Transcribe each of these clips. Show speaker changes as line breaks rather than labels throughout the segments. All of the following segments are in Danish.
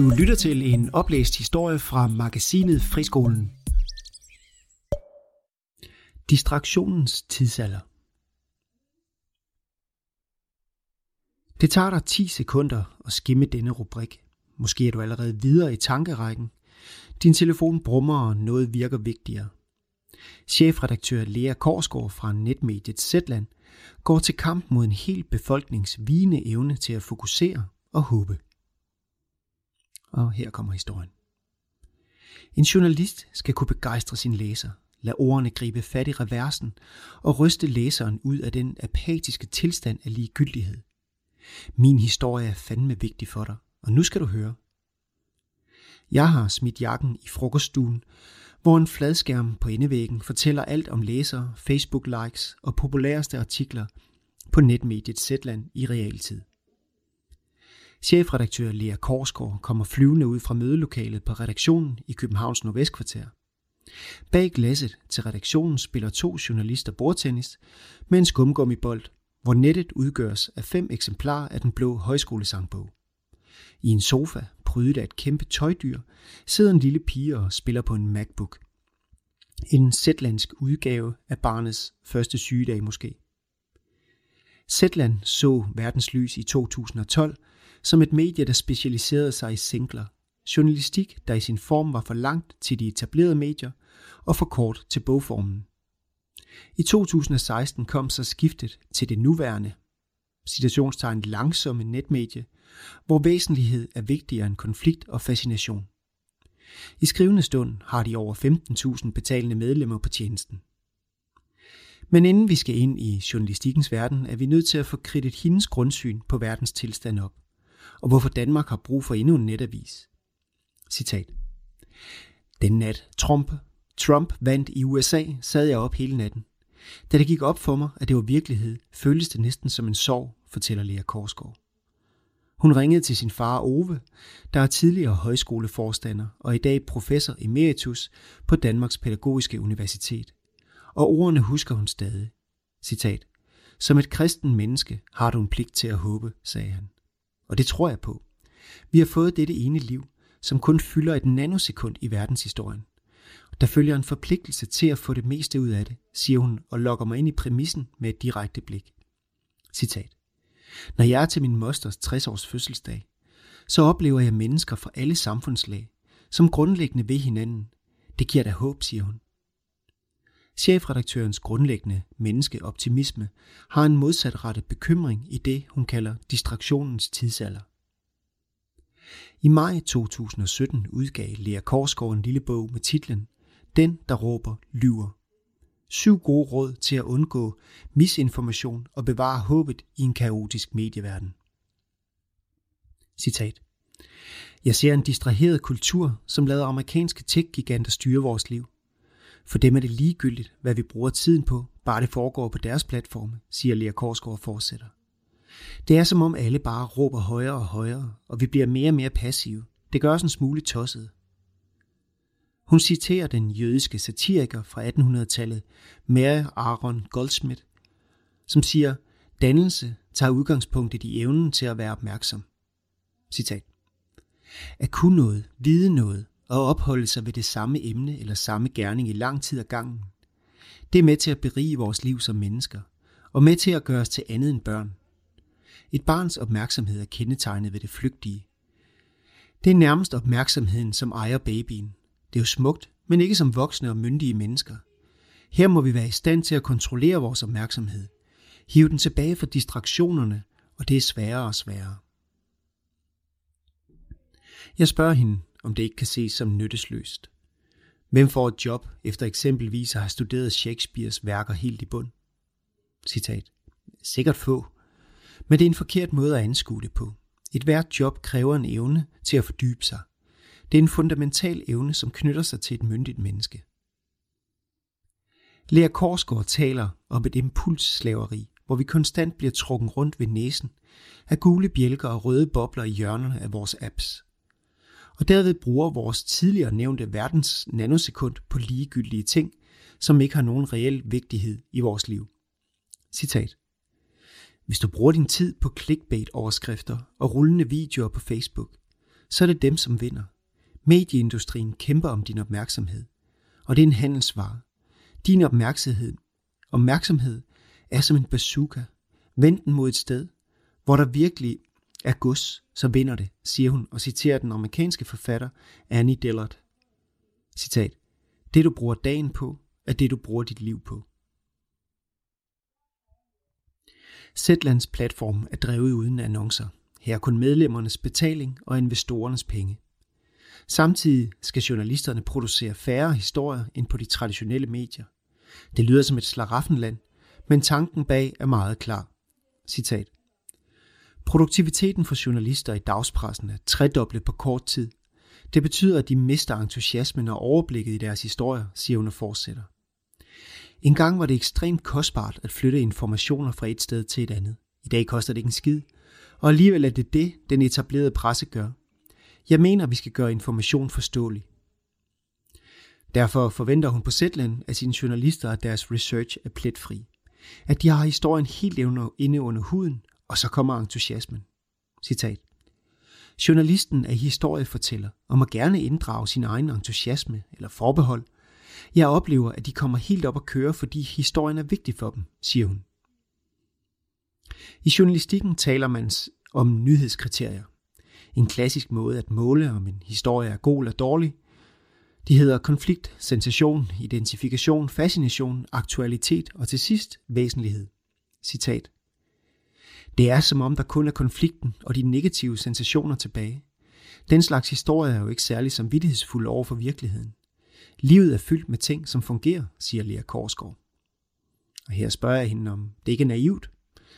Du lytter til en oplæst historie fra magasinet Friskolen. Distraktionens tidsalder. Det tager dig 10 sekunder at skimme denne rubrik. Måske er du allerede videre i tankerækken. Din telefon brummer, og noget virker vigtigere. Chefredaktør Lea Korsgaard fra netmediet Zetland går til kamp mod en hel befolknings vigende evne til at fokusere og håbe. Og her kommer historien. En journalist skal kunne begejstre sin læser, lade ordene gribe fat i reversen og ryste læseren ud af den apatiske tilstand af ligegyldighed. Min historie er fandme vigtig for dig, og nu skal du høre. Jeg har smidt jakken i frokoststuen, hvor en fladskærm på indevæggen fortæller alt om læsere, Facebook-likes og populæreste artikler på netmediet Zetland i realtid. Chefredaktør Lea Korsgaard kommer flyvende ud fra mødelokalet på redaktionen i Københavns Nordvestkvarter. Bag glasset til redaktionen spiller to journalister bordtennis med en skumgummibold, hvor nettet udgøres af fem eksemplarer af den blå højskolesangbog. I en sofa, prydet af et kæmpe tøjdyr, sidder en lille pige og spiller på en MacBook. En sætlandsk udgave af barnets første sygedag måske. Zetland så verdens lys i 2012 som et medie, der specialiserede sig i singler. Journalistik, der i sin form var for langt til de etablerede medier og for kort til bogformen. I 2016 kom så skiftet til det nuværende, citationstegn langsomme netmedie, hvor væsentlighed er vigtigere end konflikt og fascination. I skrivende stund har de over 15.000 betalende medlemmer på tjenesten. Men inden vi skal ind i journalistikkens verden, er vi nødt til at få kridtet hendes grundsyn på verdens tilstand op og hvorfor Danmark har brug for endnu en netavis. Citat. Den nat Trump, Trump vandt i USA, sad jeg op hele natten. Da det gik op for mig, at det var virkelighed, føltes det næsten som en sorg, fortæller Lea Korsgaard. Hun ringede til sin far Ove, der er tidligere højskoleforstander og i dag professor emeritus på Danmarks Pædagogiske Universitet. Og ordene husker hun stadig. Citat. Som et kristen menneske har du en pligt til at håbe, sagde han. Og det tror jeg på. Vi har fået dette ene liv, som kun fylder et nanosekund i verdenshistorien. Der følger en forpligtelse til at få det meste ud af det, siger hun og lokker mig ind i præmissen med et direkte blik. Citat. Når jeg er til min mosters 60-års fødselsdag, så oplever jeg mennesker fra alle samfundslag, som grundlæggende ved hinanden. Det giver da håb, siger hun. Chefredaktørens grundlæggende menneskeoptimisme har en modsatrettet bekymring i det, hun kalder distraktionens tidsalder. I maj 2017 udgav Lea Korsgaard en lille bog med titlen Den, der råber, lyver. Syv gode råd til at undgå misinformation og bevare håbet i en kaotisk medieverden. Citat. Jeg ser en distraheret kultur, som lader amerikanske tech-giganter styre vores liv – for dem er det ligegyldigt, hvad vi bruger tiden på, bare det foregår på deres platforme, siger Lea Korsgaard og fortsætter. Det er som om alle bare råber højere og højere, og vi bliver mere og mere passive. Det gør os en smule tosset. Hun citerer den jødiske satiriker fra 1800-tallet, Mary Aaron Goldsmith, som siger, dannelse tager udgangspunkt i evnen til at være opmærksom. Citat. At kunne noget, vide noget, og opholde sig ved det samme emne eller samme gerning i lang tid ad gangen. Det er med til at berige vores liv som mennesker, og med til at gøre os til andet end børn. Et barns opmærksomhed er kendetegnet ved det flygtige. Det er nærmest opmærksomheden, som ejer babyen. Det er jo smukt, men ikke som voksne og myndige mennesker. Her må vi være i stand til at kontrollere vores opmærksomhed. Hive den tilbage fra distraktionerne, og det er sværere og sværere. Jeg spørger hende, om det ikke kan ses som nyttesløst. Hvem får et job efter eksempelvis at have studeret Shakespeares værker helt i bund? Citat. Sikkert få. Men det er en forkert måde at anskue det på. Et hvert job kræver en evne til at fordybe sig. Det er en fundamental evne, som knytter sig til et myndigt menneske. Lea Korsgaard taler om et impulsslaveri, hvor vi konstant bliver trukken rundt ved næsen af gule bjælker og røde bobler i hjørnerne af vores apps og derved bruger vores tidligere nævnte verdens nanosekund på ligegyldige ting, som ikke har nogen reel vigtighed i vores liv. Citat. Hvis du bruger din tid på clickbait-overskrifter og rullende videoer på Facebook, så er det dem, som vinder. Medieindustrien kæmper om din opmærksomhed, og det er en handelsvare. Din opmærksomhed, opmærksomhed er som en bazooka. Vend den mod et sted, hvor der virkelig er gods, så vinder det, siger hun og citerer den amerikanske forfatter Annie Dillard. Citat. Det du bruger dagen på, er det du bruger dit liv på. Zetlands platform er drevet uden annoncer. Her er kun medlemmernes betaling og investorernes penge. Samtidig skal journalisterne producere færre historier end på de traditionelle medier. Det lyder som et slaraffenland, men tanken bag er meget klar. Citat. Produktiviteten for journalister i dagspressen er tredoblet på kort tid. Det betyder, at de mister entusiasmen og overblikket i deres historier, siger hun og fortsætter. En gang var det ekstremt kostbart at flytte informationer fra et sted til et andet. I dag koster det ikke en skid, og alligevel er det det, den etablerede presse gør. Jeg mener, vi skal gøre information forståelig. Derfor forventer hun på Zetland at sine journalister, at deres research er pletfri. At de har historien helt inde under huden, og så kommer entusiasmen. Citat. Journalisten er historiefortæller og må gerne inddrage sin egen entusiasme eller forbehold. Jeg oplever, at de kommer helt op at køre, fordi historien er vigtig for dem, siger hun. I journalistikken taler man om nyhedskriterier. En klassisk måde at måle, om en historie er god eller dårlig. De hedder konflikt, sensation, identifikation, fascination, aktualitet og til sidst væsentlighed. Citat. Det er som om der kun er konflikten og de negative sensationer tilbage. Den slags historie er jo ikke særlig samvittighedsfuld over for virkeligheden. Livet er fyldt med ting, som fungerer, siger Lea Korsgaard. Og her spørger jeg hende, om det ikke er naivt.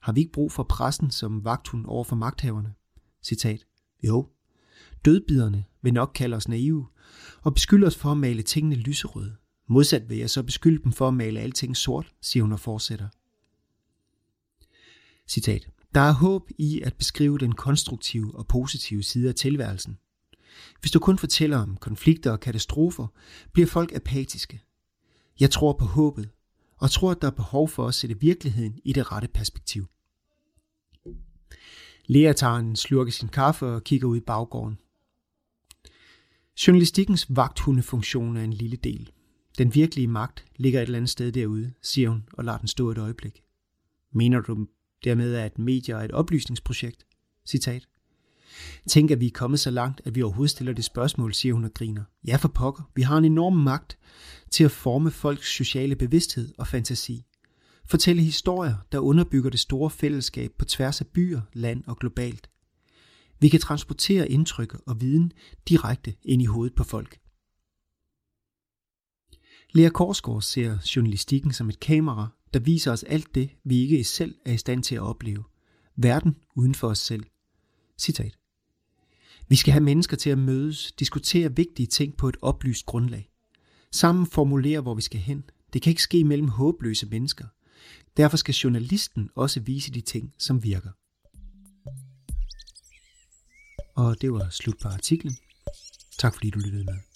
Har vi ikke brug for pressen som vagthund over for magthaverne? Citat. Jo. Dødbiderne vil nok kalde os naive og beskylde os for at male tingene lyserøde. Modsat vil jeg så beskylde dem for at male alting sort, siger hun og fortsætter. Citat. Der er håb i at beskrive den konstruktive og positive side af tilværelsen. Hvis du kun fortæller om konflikter og katastrofer, bliver folk apatiske. Jeg tror på håbet, og tror, at der er behov for at sætte virkeligheden i det rette perspektiv. Lea tager en sin kaffe og kigger ud i baggården. Journalistikkens vagthundefunktion er en lille del. Den virkelige magt ligger et eller andet sted derude, siger hun og lader den stå et øjeblik. Mener du dermed, at medier er et oplysningsprojekt? Citat. Tænk, at vi er kommet så langt, at vi overhovedet stiller det spørgsmål, siger hun og griner. Ja, for pokker. Vi har en enorm magt til at forme folks sociale bevidsthed og fantasi. Fortælle historier, der underbygger det store fællesskab på tværs af byer, land og globalt. Vi kan transportere indtryk og viden direkte ind i hovedet på folk. Lea Korsgaard ser journalistikken som et kamera, der viser os alt det, vi ikke selv er i stand til at opleve. Verden uden for os selv. Citat. Vi skal have mennesker til at mødes, diskutere vigtige ting på et oplyst grundlag. Sammen formulere, hvor vi skal hen. Det kan ikke ske mellem håbløse mennesker. Derfor skal journalisten også vise de ting, som virker. Og det var slut på artiklen. Tak fordi du lyttede med.